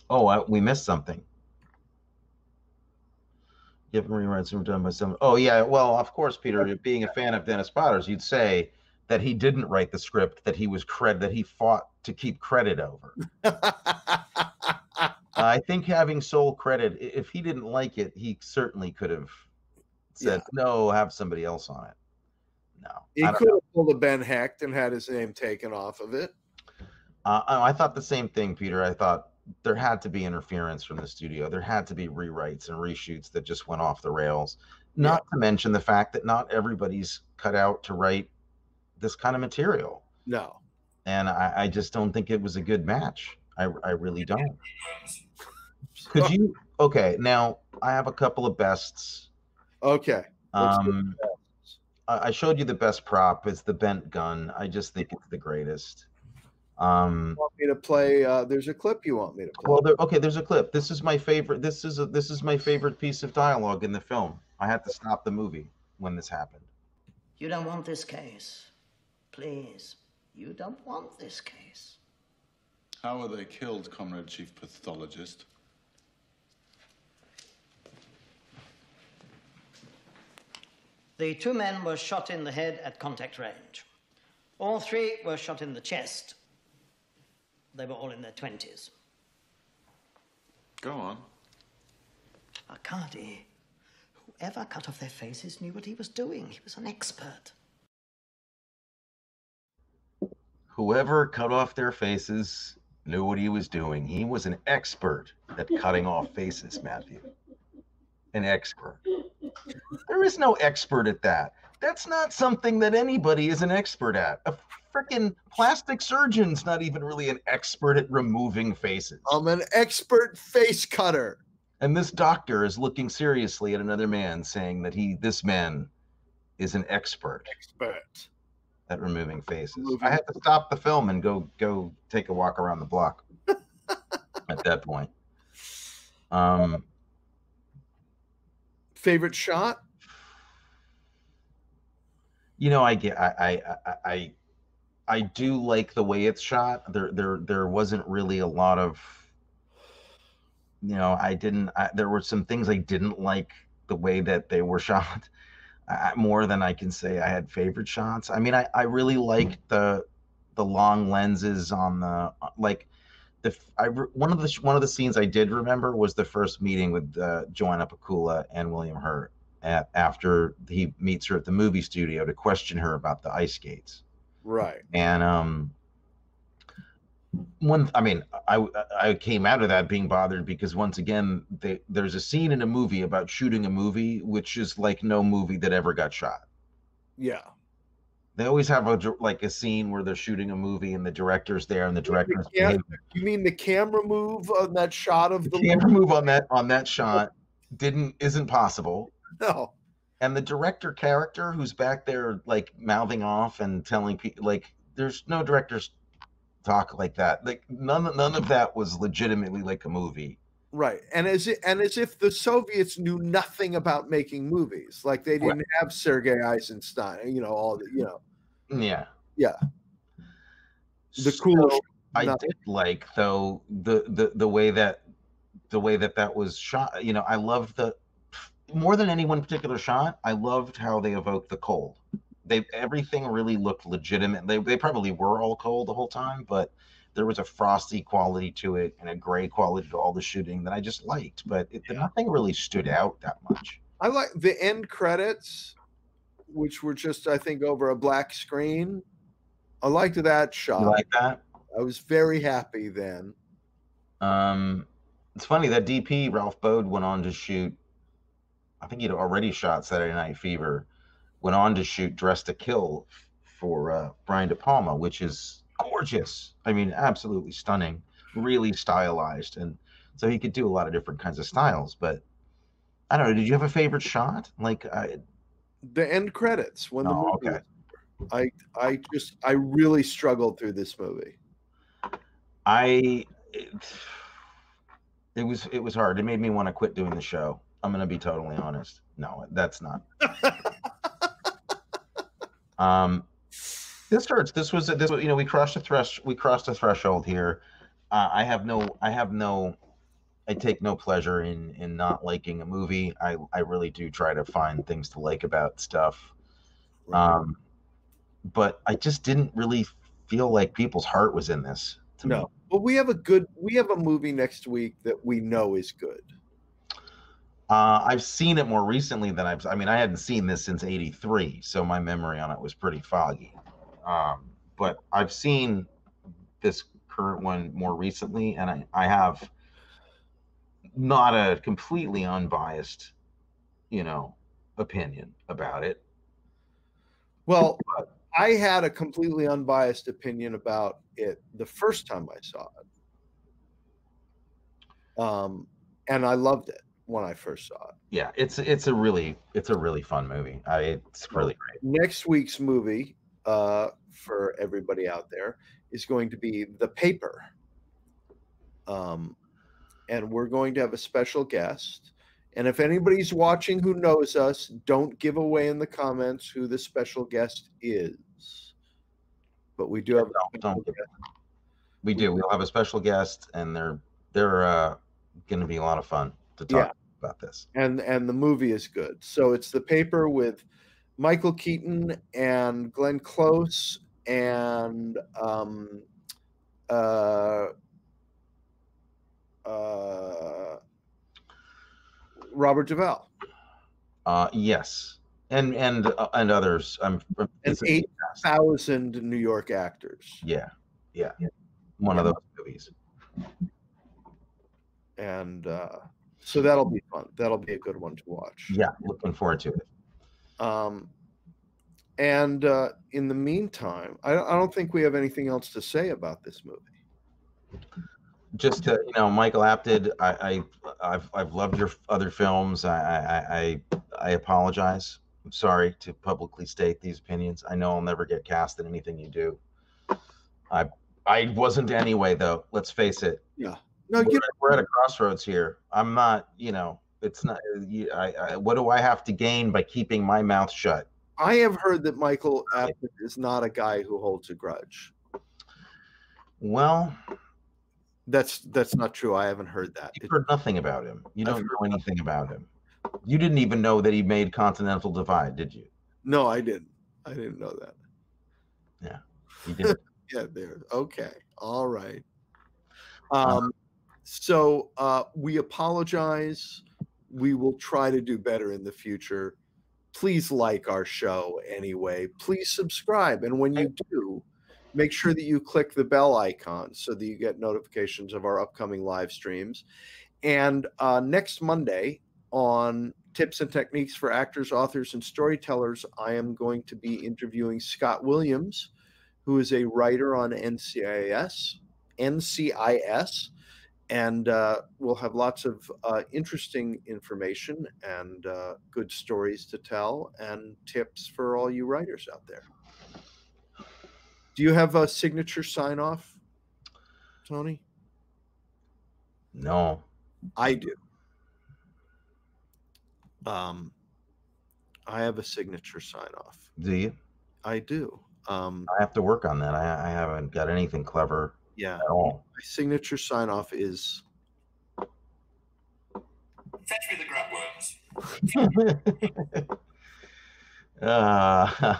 Oh, I, we missed something. Given rewrites were done by some. Oh yeah, well, of course, Peter. Being a fan of Dennis Potter's, you'd say that he didn't write the script. That he was cred. That he fought to keep credit over. I think having sole credit. If he didn't like it, he certainly could have said no. Have somebody else on it. No, He could have pulled a Ben Hecht and had his name taken off of it. Uh, I thought the same thing, Peter. I thought there had to be interference from the studio. There had to be rewrites and reshoots that just went off the rails. Not to mention the fact that not everybody's cut out to write this kind of material. No. And I, I just don't think it was a good match. I, I really don't. Could you? Okay, now I have a couple of bests. Okay. Um, I showed you the best prop. It's the bent gun. I just think it's the greatest. Um, want me to play? Uh, there's a clip you want me to play. Well, there, okay. There's a clip. This is my favorite. This is a, this is my favorite piece of dialogue in the film. I had to stop the movie when this happened. You don't want this case. Please. You don't want this case. How were they killed, Comrade Chief Pathologist? The two men were shot in the head at contact range. All three were shot in the chest. They were all in their 20s. Go on. Arkady, whoever cut off their faces knew what he was doing. He was an expert. Whoever cut off their faces knew what he was doing. He was an expert at cutting off faces, Matthew. An expert. There is no expert at that. That's not something that anybody is an expert at. A freaking plastic surgeon's not even really an expert at removing faces. I'm an expert face cutter. And this doctor is looking seriously at another man, saying that he, this man, is an expert Expert. at removing faces. Removing- I had to stop the film and go go take a walk around the block at that point. Um, Favorite shot? you know, I get, I, I, I, I, I do like the way it's shot. There, there, there wasn't really a lot of, you know, I didn't. I, there were some things I didn't like the way that they were shot. I, more than I can say I had favorite shots. I mean, I, I really liked the the long lenses on the like the I one of the one of the scenes I did remember was the first meeting with uh, Joanna Pacula and William Hurt at, after he meets her at the movie studio to question her about the ice skates Right. and um one i mean i i came out of that being bothered because once again they, there's a scene in a movie about shooting a movie which is like no movie that ever got shot Yeah. they always have a like a scene where they're shooting a movie and the director's there and the director's Yeah. You mean the camera move on that shot of the, the camera move on that on that shot didn't isn't possible No. And the director character who's back there like mouthing off and telling people like there's no directors talk like that like none none of that was legitimately like a movie Right. And as it, and as if the Soviets knew nothing about making movies. Like they didn't have Sergei Eisenstein, you know, all the, you know. yeah Yeah. The cool i nothing. did like though the the the way that the way that that was shot you know i love the more than any one particular shot, I loved how they evoked the cold. They everything really looked legitimate. They they probably were all cold the whole time, but there was a frosty quality to it and a gray quality to all the shooting that I just liked. But it, nothing really stood out that much. I like the end credits, which were just I think over a black screen. I liked that shot. You like that? I was very happy then. Um, it's funny that DP Ralph Bode went on to shoot. I think he'd already shot Saturday Night Fever. Went on to shoot Dressed to Kill for uh, Brian De Palma, which is gorgeous. I mean, absolutely stunning, really stylized, and so he could do a lot of different kinds of styles. But I don't know. Did you have a favorite shot? Like I, the end credits when the Oh, movie. okay. I I just I really struggled through this movie. I it, it was it was hard. It made me want to quit doing the show. I'm gonna be totally honest. No, that's not. um, this hurts. This was this was you know we crossed a thresh we crossed a threshold here. Uh, I have no I have no I take no pleasure in in not liking a movie. I I really do try to find things to like about stuff. Um, but I just didn't really feel like people's heart was in this. To me. No, but we have a good we have a movie next week that we know is good. Uh, I've seen it more recently than I've. I mean, I hadn't seen this since '83, so my memory on it was pretty foggy. Um, but I've seen this current one more recently, and I, I have not a completely unbiased, you know, opinion about it. Well, I had a completely unbiased opinion about it the first time I saw it. Um, and I loved it when I first saw it. Yeah, it's it's a really it's a really fun movie. I, it's really great. Next week's movie, uh, for everybody out there, is going to be The Paper. Um, and we're going to have a special guest. And if anybody's watching who knows us, don't give away in the comments who the special guest is. But we do have don't We do. We'll have a special guest, and they're they're uh, going to be a lot of fun to talk Yeah. About this. and and the movie is good. So it's the paper with Michael Keaton and Glenn Close and um, uh, uh, Robert Duvall Uh, yes, and and uh, and others. I'm and it's a- eight thousand New York actors. Yeah, yeah, one of those movies. And uh, so that'll be fun. That'll be a good one to watch. Yeah, looking forward to it. Um, and uh, in the meantime, I, I don't think we have anything else to say about this movie. Just to you know, Michael Apted. I, I I've I've loved your other films. I I I, I apologize. I'm sorry to publicly state these opinions. I know I'll never get cast in anything you do. I I wasn't anyway, though. Let's face it. Yeah. No, we're, you at- we're at a crossroads here. I'm not. You know, it's not. I, I what do I have to gain by keeping my mouth shut? I have heard that Michael Apted is not a guy who holds a grudge. Well, That's that's not true. I haven't heard that. You've heard nothing about him. You don't know anything about him. You didn't even know that he made Continental Divide, did you? No, I didn't. I didn't know that. Yeah, he did. Yeah, there. Okay. All right. Um, so uh, we apologize. We will try to do better in the future. Please like our show anyway. Please subscribe. And when you do, make sure that you click the bell icon so that you get notifications of our upcoming live streams. And uh, next Monday on Tips and Techniques for Actors, Authors, and Storytellers, I am going to be interviewing Scott Williams, who is a writer on NCIS, NCIS, and uh, we'll have lots of uh, interesting information and uh, good stories to tell and tips for all you writers out there. Do you have a signature sign off, Tony? No. I do. Um, I have a signature sign off. Do you? I do. Um, I have to work on that. I, I haven't got anything clever yeah. at all. My signature sign off is Fetch me the grub worms. Uh,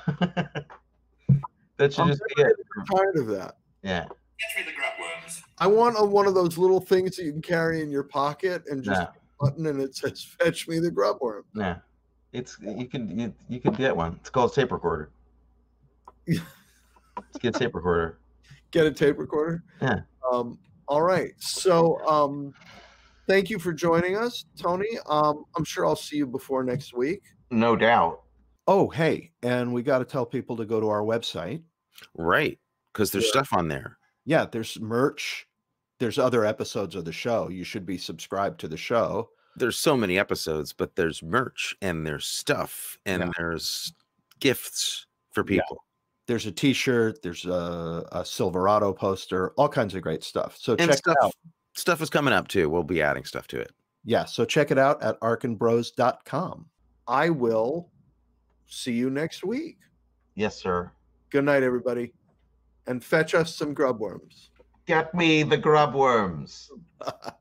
that should I'm just be it. tired of that. Yeah. Fetch me the grub worms. I want a, one of those little things that you can carry in your pocket and just Nah. button and it says "Fetch me the grub worm." Yeah. It's you can you, you can get one. It's called a tape recorder. Let's get a tape recorder. Get a tape recorder. Yeah. Um, all right. So, um, thank you for joining us, Tony. Um, I'm sure I'll see you before next week. No doubt. Oh, hey, and we got to tell people to go to our website. Right. Because there's Yeah. stuff on there. Yeah, there's merch. There's other episodes of the show. You should be subscribed to the show. There's so many episodes, but there's merch and there's stuff and Yeah. there's gifts for Yeah. People. There's a T-shirt. There's a, a Silverado poster. All kinds of great stuff. So And check stuff it out. stuff is coming up too. We'll be adding stuff to it. Yeah, so check it out at arkinbros.com. I will see you next week. Yes, sir. Good night, everybody. And fetch us some grub worms. Get me the grub worms.